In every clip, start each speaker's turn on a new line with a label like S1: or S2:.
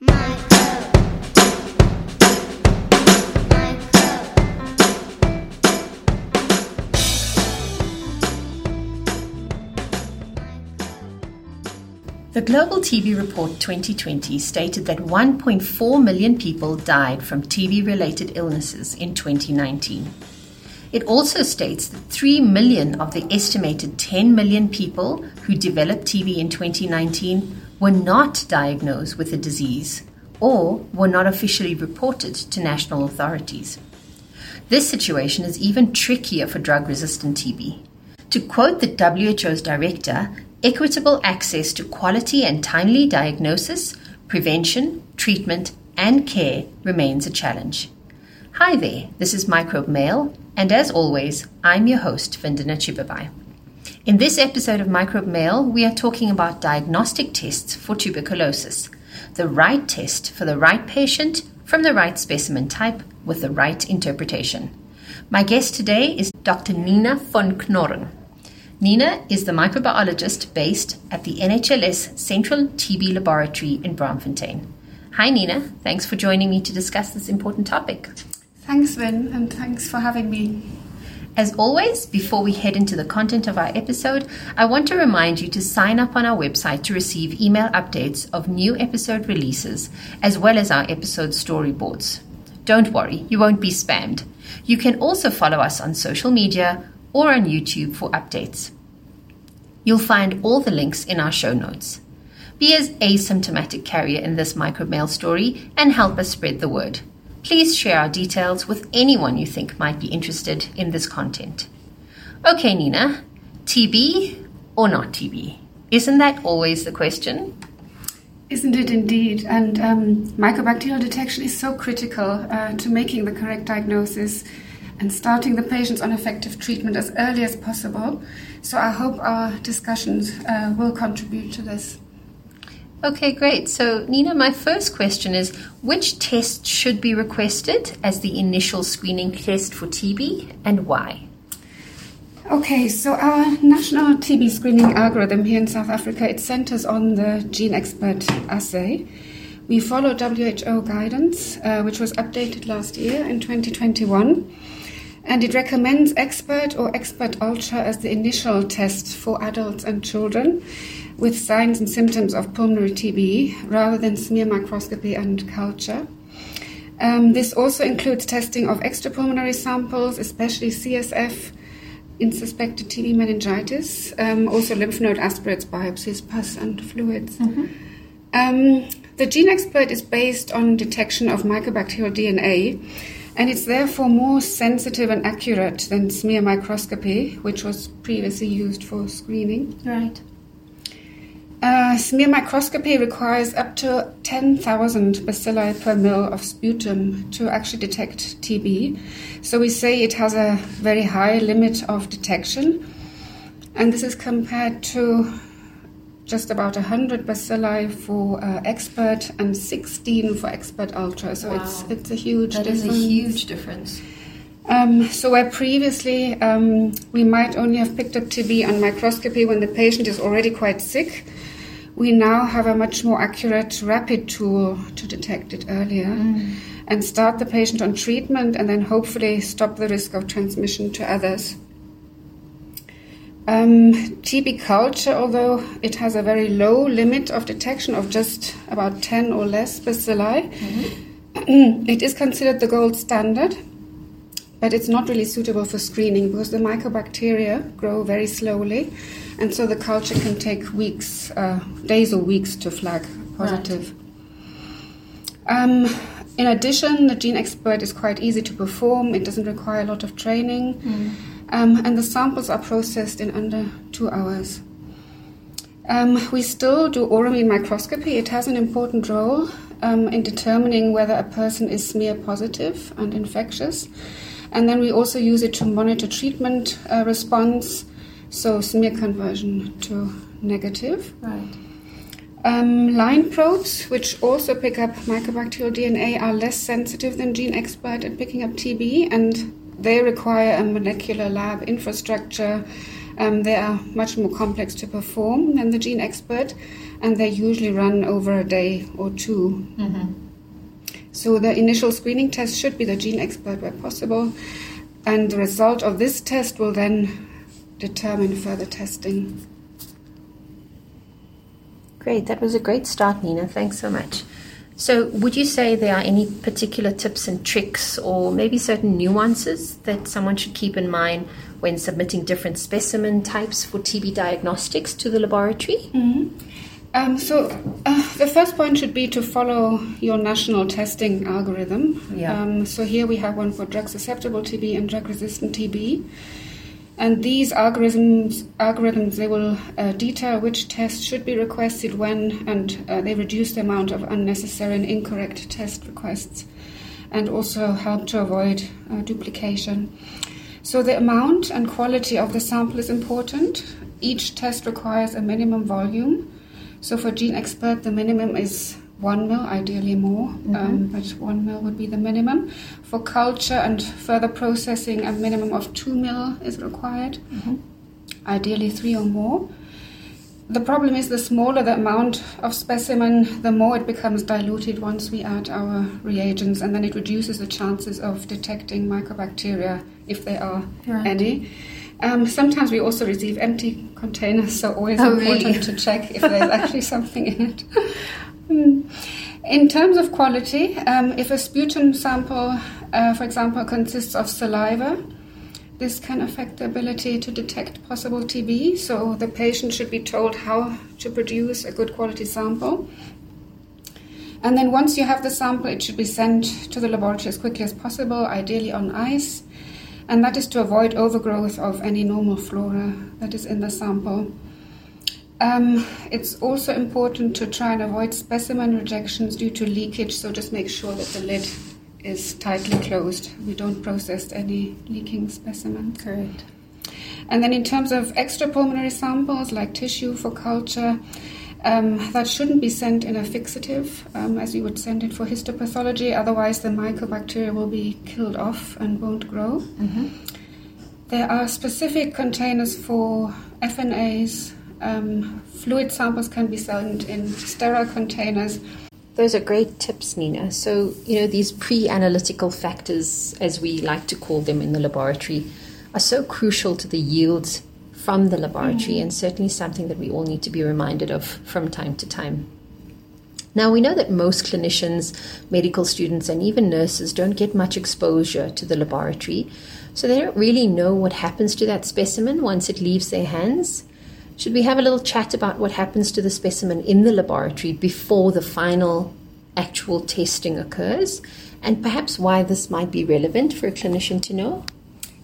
S1: The Global TB Report 2020 stated that 1.4 million people died from TB related illnesses in 2019. It also states that 3 million of the estimated 10 million people who developed TB in 2019 were not diagnosed with the disease or were not officially reported to national authorities. This situation is even trickier for drug resistant TB. To quote the WHO's director, equitable access to quality and timely diagnosis, prevention, treatment, and care remains a challenge. Hi there, this is Microbe Mail, and as always, I'm your host, Vindana Chibabhai. In this episode of Microbe Mail, we are talking about diagnostic tests for tuberculosis, the right test for the right patient from the right specimen type with the right interpretation. My guest today is Dr. Nina von Knorring. Nina is the microbiologist based at the NHLS Central TB Laboratory in Braamfontein. Hi, Nina. Thanks for joining me to discuss this important topic.
S2: Thanks, Vin, and thanks for having me.
S1: As always, before we head into the content of our episode, I want to remind you to sign up on our website to receive email updates of new episode releases, as well as our episode storyboards. Don't worry, you won't be spammed. You can also follow us on social media or on YouTube for updates. You'll find all the links in our show notes. Be as asymptomatic carrier in this Microbe Mail story and help us spread the word. Please share our details with anyone you think might be interested in this content. Okay, Nina, TB or not TB? Isn't that always the question?
S2: Isn't it indeed? And um, mycobacterial detection is so critical uh, to making the correct diagnosis and starting the patients on effective treatment as early as possible. So I hope our discussions uh, will contribute to this.
S1: Okay, great. So, Nina, my first question is which test should be requested as the initial screening test for TB and why?
S2: Okay, so our national TB screening algorithm here in South Africa it centers on the GeneXpert assay. We follow WHO guidance, uh, which was updated last year in 2021 and it recommends Xpert or Xpert Ultra as the initial test for adults and children with signs and symptoms of pulmonary TB rather than smear microscopy and culture. Um, this also includes testing of extrapulmonary samples, especially CSF in suspected TB meningitis, um, also lymph node aspirates, biopsies, pus, and fluids. Mm-hmm. Um, the GeneXpert is based on detection of mycobacterial DNA and it's therefore more sensitive and accurate than smear microscopy, which was previously used for screening.
S1: Right.
S2: Uh, smear microscopy requires up to 10,000 bacilli per mil of sputum to actually detect TB. So we say it has a very high limit of detection. And this is compared to just about 100 bacilli for uh, Xpert and 16 for Xpert Ultra. So wow. it's it's a huge
S1: that
S2: difference.
S1: That is a huge difference.
S2: Um, so where previously um, we might only have picked up TB on microscopy when the patient is already quite sick, we now have a much more accurate rapid tool to detect it earlier mm. and start the patient on treatment and then hopefully stop the risk of transmission to others. Um, TB culture, although it has a very low limit of detection of just about 10 or less bacilli, mm-hmm. it is considered the gold standard, but it's not really suitable for screening because the mycobacteria grow very slowly, and so the culture can take weeks, uh, days or weeks to flag positive. Right. Um, in addition, the GeneXpert is quite easy to perform, it doesn't require a lot of training. Mm um, and the samples are processed in under two hours. Um, we still do Auramine microscopy. It has an important role um, in determining whether a person is smear positive and infectious. And then we also use it to monitor treatment uh, response, so smear conversion to negative.
S1: Right.
S2: Um, line probes, which also pick up mycobacterial DNA, are less sensitive than GeneXpert at picking up TB, and they require a molecular lab infrastructure Um, they are much more complex to perform than the GeneXpert, and they usually run over a day or 2
S1: Mm-hmm.
S2: So the initial screening test should be the GeneXpert where possible, and the result of this test will then determine further testing.
S1: Great, that was a great start, Nina. Thanks so much. So, would you say there are any particular tips and tricks, or maybe certain nuances that someone should keep in mind when submitting different specimen types for TB diagnostics to the laboratory?
S2: Um, so uh, the first point should be to follow your national testing algorithm.
S1: Yeah.
S2: Um, so here we have one for drug susceptible TB and drug resistant TB. And these algorithms, algorithms they will uh, detail which tests should be requested when, and uh, they reduce the amount of unnecessary and incorrect test requests, and also help to avoid uh, duplication. So the amount and quality of the sample is important. Each test requires a minimum volume. So for GeneXpert, the minimum is one mil, ideally more, um, but one mil would be the minimum. For culture and further processing, a minimum of two mil is required, ideally three or more. The problem is the smaller the amount of specimen, the more it becomes diluted once we add our reagents, and then it reduces the chances of detecting mycobacteria if there are
S1: Right.
S2: any. Um, sometimes we also receive empty containers, so always
S1: Oh,
S2: important
S1: really?
S2: to check if there's actually something in it. Hmm. In terms of quality, um, if a sputum sample, uh, for example, consists of saliva, this can affect the ability to detect possible TB. So the patient should be told how to produce a good quality sample. And then once you have the sample, it should be sent to the laboratory as quickly as possible, ideally on ice. And that is to avoid overgrowth of any normal flora that is in the sample. Um, it's also important to try and avoid specimen rejections due to leakage, so just make sure that the lid is tightly closed. We don't process any leaking specimens.
S1: Correct.
S2: And then, in terms of extrapulmonary samples like tissue for culture, um, that shouldn't be sent in a fixative um, as you would send it for histopathology, otherwise, the mycobacteria will be killed off and won't grow. There are specific containers for FNAs. Um, fluid samples can be sent in sterile containers.
S1: Those are great tips, Nina. So, you know, these pre analytical factors, as we like to call them in the laboratory, are so crucial to the yields from the laboratory and certainly something that we all need to be reminded of from time to time. Now, we know that most clinicians, medical students, and even nurses don't get much exposure to the laboratory, so they don't really know what happens to that specimen once it leaves their hands. Should we have a little chat about what happens to the specimen in the laboratory before the final actual testing occurs, and perhaps why this might be relevant for a clinician to know?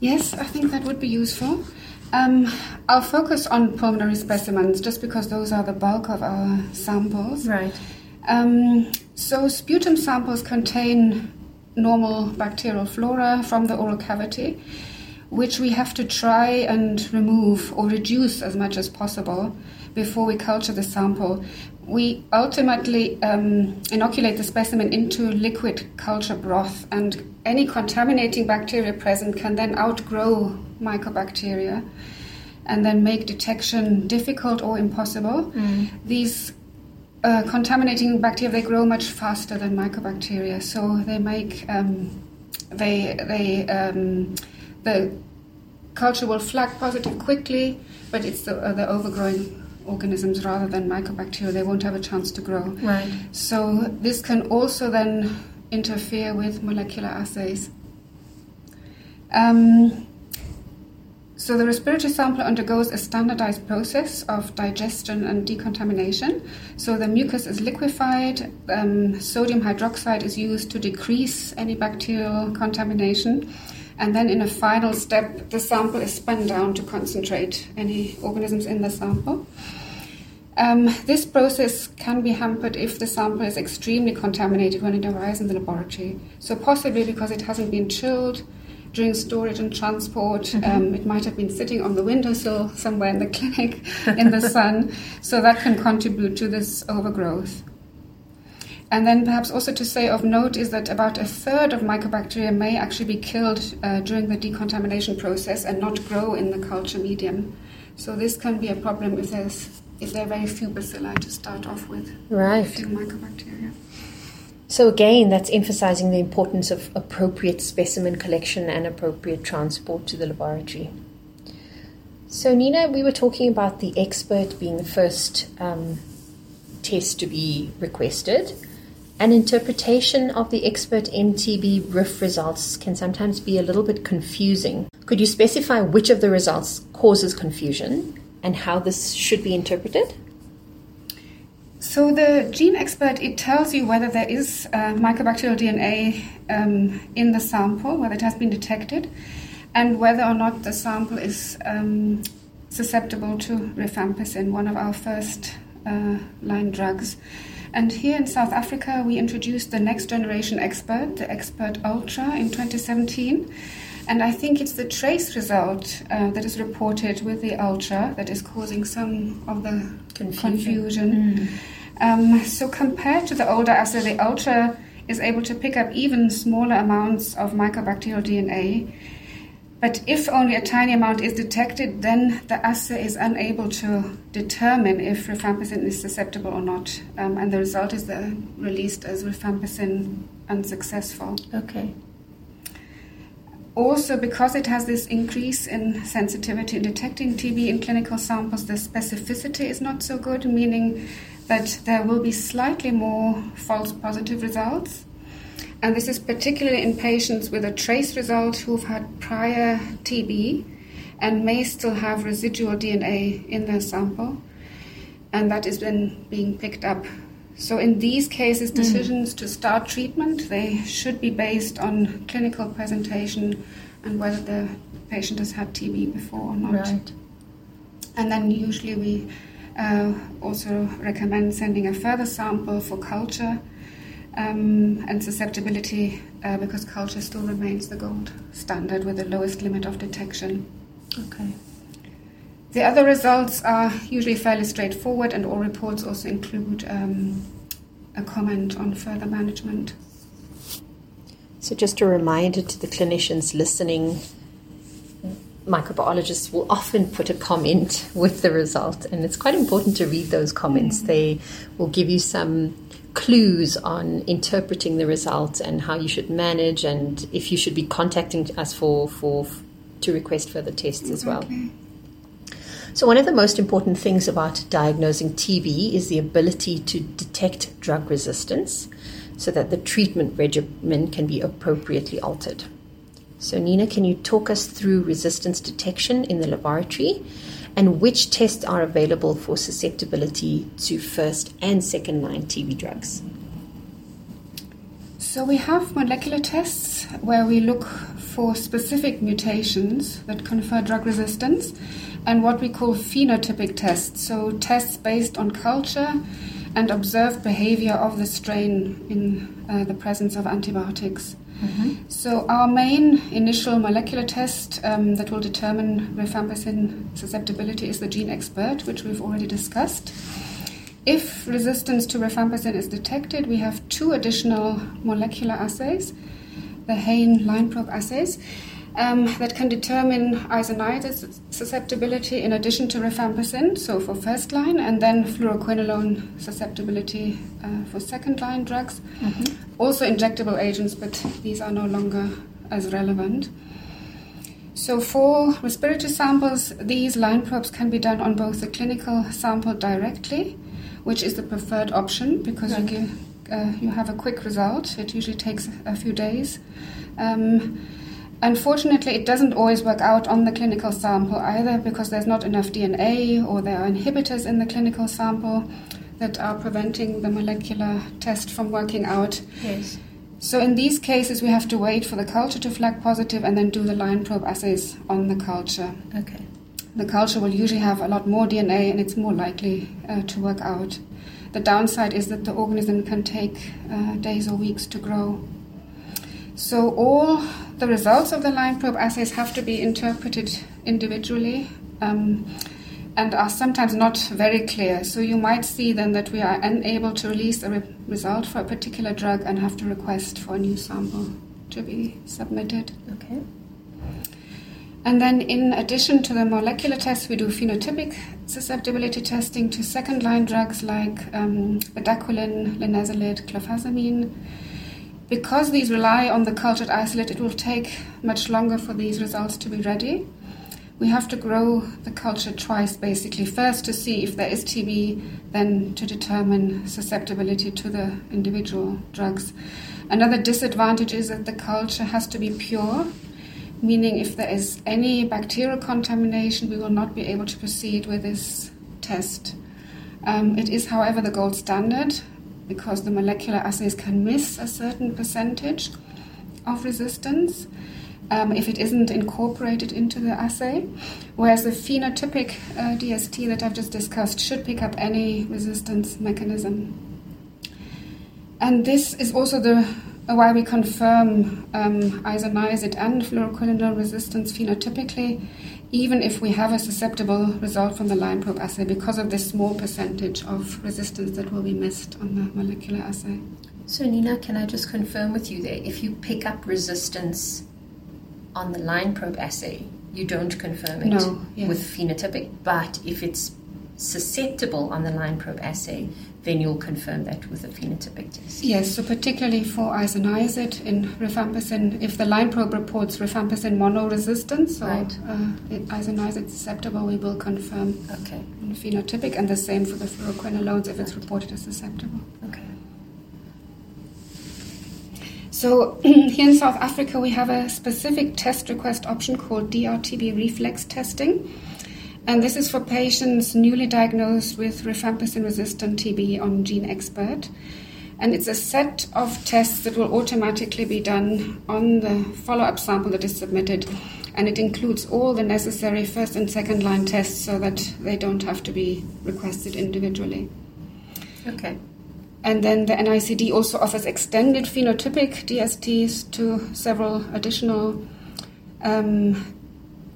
S2: Yes, I think that would be useful. Um, I'll focus on pulmonary specimens just because those are the bulk of our samples.
S1: Right.
S2: Um, so, sputum samples contain normal bacterial flora from the oral cavity, which we have to try and remove or reduce as much as possible before we culture the sample. We ultimately um, inoculate the specimen into liquid culture broth, and any contaminating bacteria present can then outgrow mycobacteria and then make detection difficult or impossible. These uh, contaminating bacteria they grow much faster than mycobacteria, so they make um, they they um, the culture will flag positive quickly, but it's the, uh, the overgrowing organisms rather than mycobacteria. They won't have a chance to grow.
S1: Right.
S2: So this can also then interfere with molecular assays. Um, so the respiratory sample undergoes a standardized process of digestion and decontamination. So the mucus is liquefied, um, sodium hydroxide is used to decrease any bacterial contamination, and then in a final step, the sample is spun down to concentrate any organisms in the sample. Um, this process can be hampered if the sample is extremely contaminated when it arrives in the laboratory. So, possibly because it hasn't been chilled during storage and transport, um, it might have been sitting on the windowsill somewhere in the clinic in the sun. So, that can contribute to this overgrowth. And then, perhaps also to say of note is that about a third of mycobacteria may actually be killed uh, during the decontamination process and not grow in the culture medium. So this can be a problem if there's if there are very few bacilli to start off with.
S1: Right.
S2: Mycobacteria.
S1: So again, that's emphasizing the importance of appropriate specimen collection and appropriate transport to the laboratory. So Nina, we were talking about the Xpert being the first um, test to be requested. An interpretation of the Xpert MTB RIF results can sometimes be a little bit confusing. Could you specify which of the results causes confusion and how this should be interpreted?
S2: So the GeneXpert it tells you whether there is uh, mycobacterial DNA um, in the sample, whether it has been detected, and whether or not the sample is um, susceptible to rifampicin, one of our first uh, line drugs. And here in South Africa, we introduced the next generation Xpert, the Xpert Ultra, in 2017. And I think it's the trace result uh, that is reported with the Ultra that is causing some of the confusion. confusion. Mm. Um, so, compared to the older assay, the Ultra is able to pick up even smaller amounts of mycobacterial DNA but if only a tiny amount is detected, then the assay is unable to determine if rifampicin is susceptible or not, um, and the result is uh, released as rifampicin unsuccessful.
S1: Okay.
S2: Also, because it has this increase in sensitivity in detecting TB in clinical samples, the specificity is not so good, meaning that there will be slightly more false positive results and this is particularly in patients with a trace result who've had prior TB and may still have residual DNA in their sample, and that is then being picked up. So in these cases, mm. decisions mm. to start treatment they should be based on clinical presentation and whether the patient has had TB before or not.
S1: Right.
S2: And then usually we uh, also recommend sending a further sample for culture um, and susceptibility uh, because culture still remains the gold standard with the lowest limit of detection.
S1: Okay.
S2: The other results are usually fairly straightforward, and all reports also include um, a comment on further management.
S1: So, just a reminder to the clinicians listening microbiologists will often put a comment with the result, and it's quite important to read those comments. Mm. They will give you some clues on interpreting the results and how you should manage and if you should be contacting us for, for to request further tests as well.
S2: Okay.
S1: So, one of the most important things about diagnosing TB is the ability to detect drug resistance so that the treatment regimen can be appropriately altered. So, Nina, can you talk us through resistance detection in the laboratory and which tests are available for susceptibility to first and second line TB drugs?
S2: So, we have molecular tests where we look for specific mutations that confer drug resistance and what we call phenotypic tests, so tests based on culture and observed behavior of the strain in uh, the presence of antibiotics.
S1: Mm-hmm.
S2: So, our main initial molecular test um, that will determine rifampicin susceptibility is the GeneXpert, which we've already discussed. If resistance to rifampicin is detected, we have two additional molecular assays, the Hain line probe assays um, that can determine isoniazid susceptibility in addition to rifampicin, so for first line, and then fluoroquinolone susceptibility uh, for second line drugs.
S1: Mm-hmm.
S2: Also injectable agents, but these are no longer as relevant. So for respiratory samples, these line probes can be done on both the clinical sample directly, which is the preferred option because you, give, uh, you have a quick result. It usually takes a few days. Um, Unfortunately, it doesn't always work out on the clinical sample either because there's not enough DNA or there are inhibitors in the clinical sample that are preventing the molecular test from working out.
S1: Yes.
S2: So in these cases, we have to wait for the culture to flag positive and then do the line probe assays on the culture.
S1: Okay.
S2: The culture will usually have a lot more DNA and it's more likely uh, to work out. The downside is that the organism can take uh, days or weeks to grow. So all the results of the line probe assays have to be interpreted individually um, and are sometimes not very clear. So you might see then that we are unable to release a re- result for a particular drug and have to request for a new sample to be submitted.
S1: Okay.
S2: And then, in addition to the molecular tests, we do phenotypic susceptibility testing to second line drugs like um, bedaquiline, linezolid, clofazimine. Because these rely on the cultured isolate, it will take much longer for these results to be ready. We have to grow the culture twice, basically. First, to see if there is TB, then to determine susceptibility to the individual drugs. Another disadvantage is that the culture has to be pure meaning if there is any bacterial contamination, we will not be able to proceed with this test. Um, it is, however, the gold standard because the molecular assays can miss a certain percentage of resistance um, if it isn't incorporated into the assay, whereas the phenotypic uh, DST that I've just discussed should pick up any resistance mechanism. And this is also the why we confirm um, isoniazid and fluoroquinolone resistance phenotypically, even if we have a susceptible result from the line probe assay, because of this small percentage of resistance that will be missed on the molecular assay.
S1: So, Nina, can I just confirm with you there? If you pick up resistance on the line probe assay, you don't confirm it
S2: no, yes.
S1: with phenotypic, but if it's susceptible on the line probe assay, then you'll confirm that with a phenotypic test.
S2: Yes, so particularly for isoniazid in rifampicin, if the line probe reports rifampicin monoresistance or right. uh, isoniazid susceptible, we will confirm
S1: okay.
S2: phenotypic, and the same for the fluoroquinolones if it's reported as susceptible.
S1: Okay.
S2: So here in South Africa, we have a specific test request option called DRTB reflex testing. And this is for patients newly diagnosed with rifampicin resistant TB on GeneXpert. And it's a set of tests that will automatically be done on the follow up sample that is submitted. And it includes all the necessary first and second line tests so that they don't have to be requested individually.
S1: Okay.
S2: And then the NICD also offers extended phenotypic DSTs to several additional um,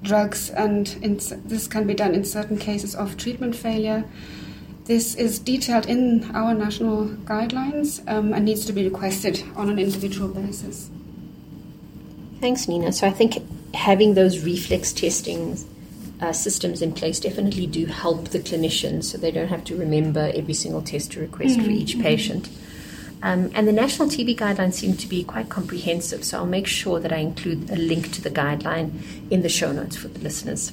S2: drugs, and in, this can be done in certain cases of treatment failure. This is detailed in our national guidelines um, and needs to be requested on an individual basis.
S1: Thanks, Nina. So I think having those reflex testing uh, systems in place definitely do help the clinicians so they don't have to remember every single test to request mm-hmm. for each patient. Um, and the national TB guidelines seem to be quite comprehensive, so I'll make sure that I include a link to the guideline in the show notes for the listeners.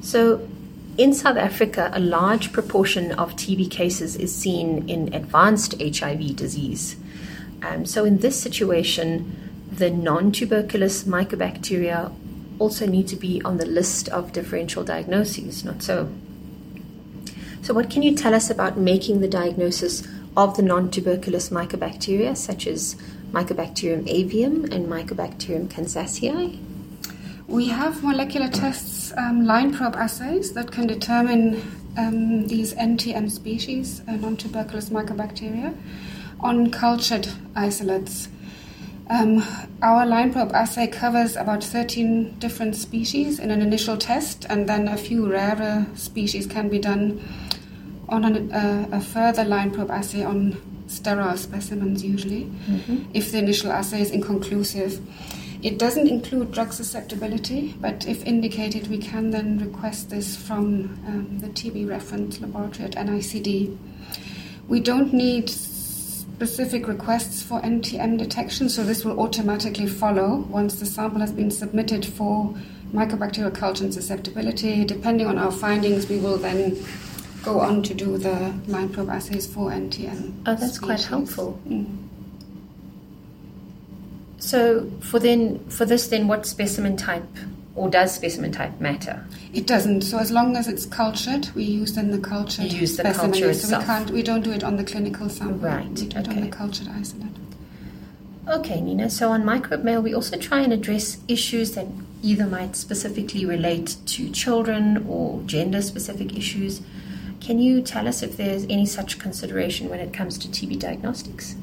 S1: So, in South Africa, a large proportion of TB cases is seen in advanced HIV disease. Um, so, in this situation, the non tuberculous mycobacteria also need to be on the list of differential diagnoses, not so? So, what can you tell us about making the diagnosis of the non tuberculous mycobacteria, such as Mycobacterium avium and Mycobacterium kansasii?
S2: We have molecular tests, um, line probe assays that can determine um, these NTM species, uh, non tuberculous mycobacteria, on cultured isolates. Um, our line probe assay covers about 13 different species in an initial test, and then a few rarer species can be done on an, uh, a further line probe assay on sterile specimens usually, mm-hmm. if the initial assay is inconclusive. It doesn't include drug susceptibility, but if indicated, we can then request this from um, the TB reference laboratory at NICD. We don't need specific requests for NTM detection, so this will automatically follow once the sample has been submitted for mycobacterial culture and susceptibility. Depending on our findings, we will then go on to do the line probe assays for NTM.
S1: Oh, that's species. quite helpful. Mm. So for then for this then what specimen type or does specimen type matter?
S2: It doesn't. So as long as it's cultured, we use then the cultured
S1: you use the
S2: specimen.
S1: culture
S2: so
S1: itself.
S2: we can't we don't do it on the clinical sample.
S1: Right.
S2: We do it
S1: okay.
S2: on the cultured isolate.
S1: Okay, Nina. So on Microbe Mail, we also try and address issues that either might specifically relate to children or gender specific issues. Can you tell us if there's any such consideration when it comes to TB diagnostics?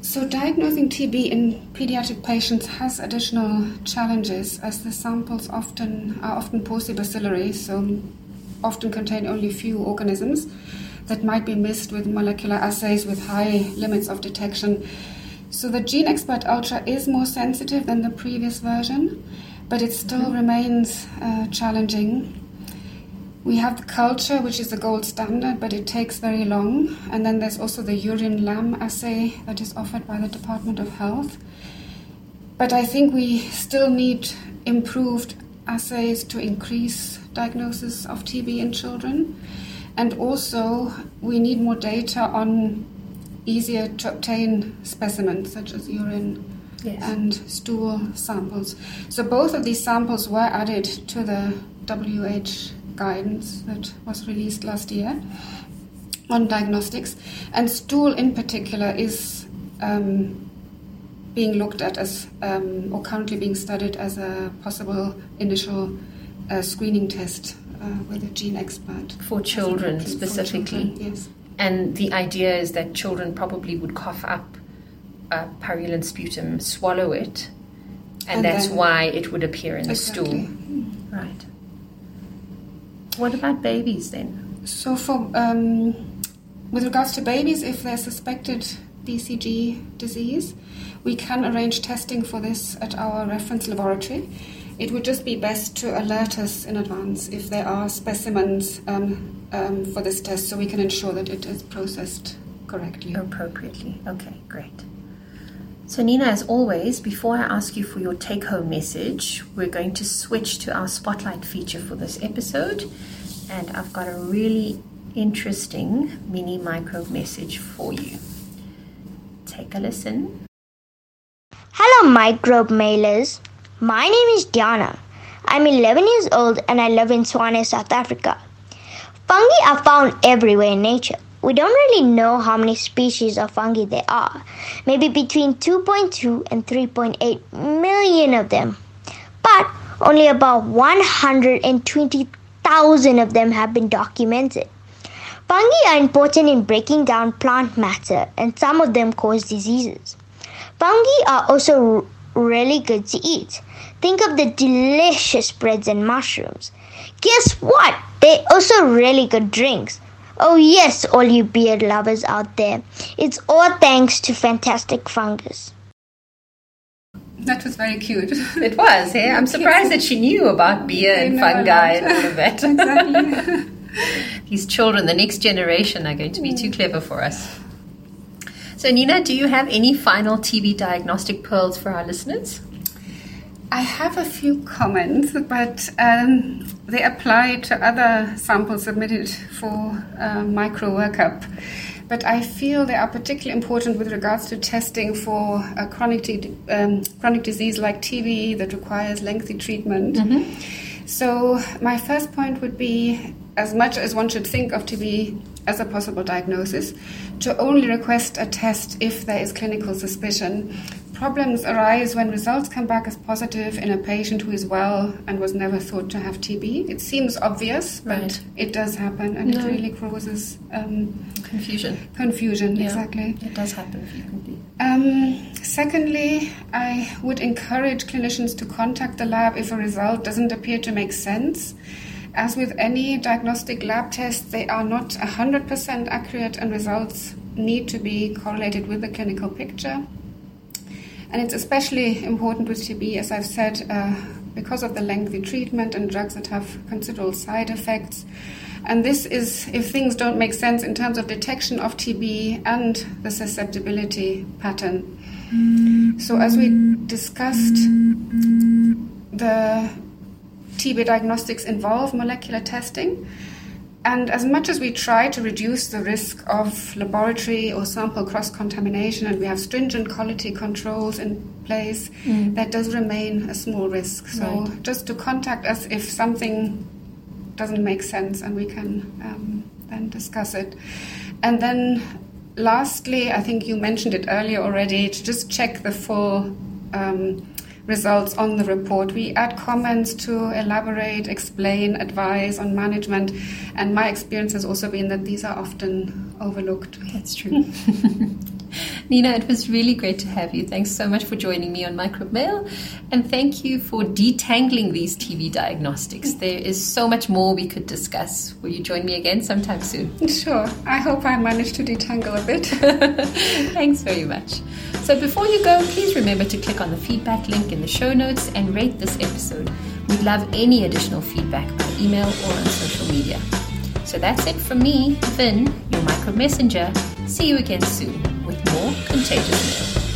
S2: So, diagnosing TB in pediatric patients has additional challenges as the samples often are often paucibacillary, so often contain only few organisms that might be missed with molecular assays with high limits of detection. So, the GeneXpert Ultra is more sensitive than the previous version, but it still mm-hmm. remains uh, challenging. We have the culture, which is the gold standard, but it takes very long. And then there's also the urine LAM assay that is offered by the Department of Health. But I think we still need improved assays to increase diagnosis of TB in children. And also, we need more data on easier to obtain specimens such as urine yes. and stool samples. So both of these samples were added to the WH guidance that was released last year on diagnostics, and stool in particular is um, being looked at as um, or currently being studied as a possible initial uh, screening test uh, with a GeneXpert.
S1: for children specifically. For children,
S2: yes.
S1: And the idea is that children probably would cough up a purulent sputum, swallow it, and, and that's why it would appear in exactly. the stool. Right. What about babies then?
S2: So, for um, with regards to babies, if they're suspected BCG disease, we can arrange testing for this at our reference laboratory. It would just be best to alert us in advance if there are specimens um, um, for this test so we can ensure that it is processed correctly.
S1: Appropriately. Okay, great. So, Nina, as always, before I ask you for your take home message, we're going to switch to our spotlight feature for this episode. And I've got a really interesting mini microbe message for you. Take a listen.
S3: Hello, microbe mailers. My name is Diana. I'm 11 years old and I live in Tshwane, South Africa. Fungi are found everywhere in nature. We don't really know how many species of fungi there are, maybe between 2.2 and 3.8 million of them. But only about 120,000 of them have been documented. Fungi are important in breaking down plant matter, and some of them cause diseases. Fungi are also really good to eat. Think of the delicious breads and mushrooms. Guess what? They're also really good drinks. Oh, yes, all you beard lovers out there. It's all thanks to fantastic fungus.
S2: That was very cute.
S1: It was, yeah. I'm surprised that she knew about beer and fungi and all of that. exactly. These children, the next generation, are going to be too clever for us. So, Nina, do you have any final TB diagnostic pearls for our listeners?
S2: I have a few comments, but um, they apply to other samples submitted for uh, micro workup. But I feel they are particularly important with regards to testing for a chronic, um, chronic disease like TB that requires lengthy treatment. Mm-hmm. So, my first point would be as much as one should think of TB as a possible diagnosis, to only request a test if there is clinical suspicion. Problems arise when results come back as positive in a patient who is well and was never thought to have TB. It seems obvious, but right. it does happen and no. it really causes um,
S1: confusion.
S2: Confusion, yeah. exactly.
S1: It does happen frequently.
S2: Um, secondly, I would encourage clinicians to contact the lab if a result doesn't appear to make sense. As with any diagnostic lab test, they are not 100% accurate and results need to be correlated with the clinical picture. And it's especially important with TB, as I've said, uh, because of the lengthy treatment and drugs that have considerable side effects. And this is if things don't make sense in terms of detection of TB and the susceptibility pattern. So, as we discussed, the TB diagnostics involve molecular testing. And as much as we try to reduce the risk of laboratory or sample cross contamination, and we have stringent quality controls in place, mm. that does remain a small risk. So, right. just to contact us if something doesn't make sense, and we can um, then discuss it. And then, lastly, I think you mentioned it earlier already, to just check the full. Um, results on the report. We add comments to elaborate, explain, advise on management, and my experience has also been that these are often overlooked.
S1: That's true. Nina, it was really great to have you. Thanks so much for joining me on Microbe Mail. And thank you for detangling these TB diagnostics. Mm. There is so much more we could discuss. Will you join me again sometime soon?
S2: Sure. I hope I managed to detangle a bit.
S1: Thanks very much. So before you go, please remember to click on the feedback link in the show notes and rate this episode. We'd love any additional feedback by email or on social media. So that's it from me, Vin, your micro messenger. See you again soon with more contagious mail.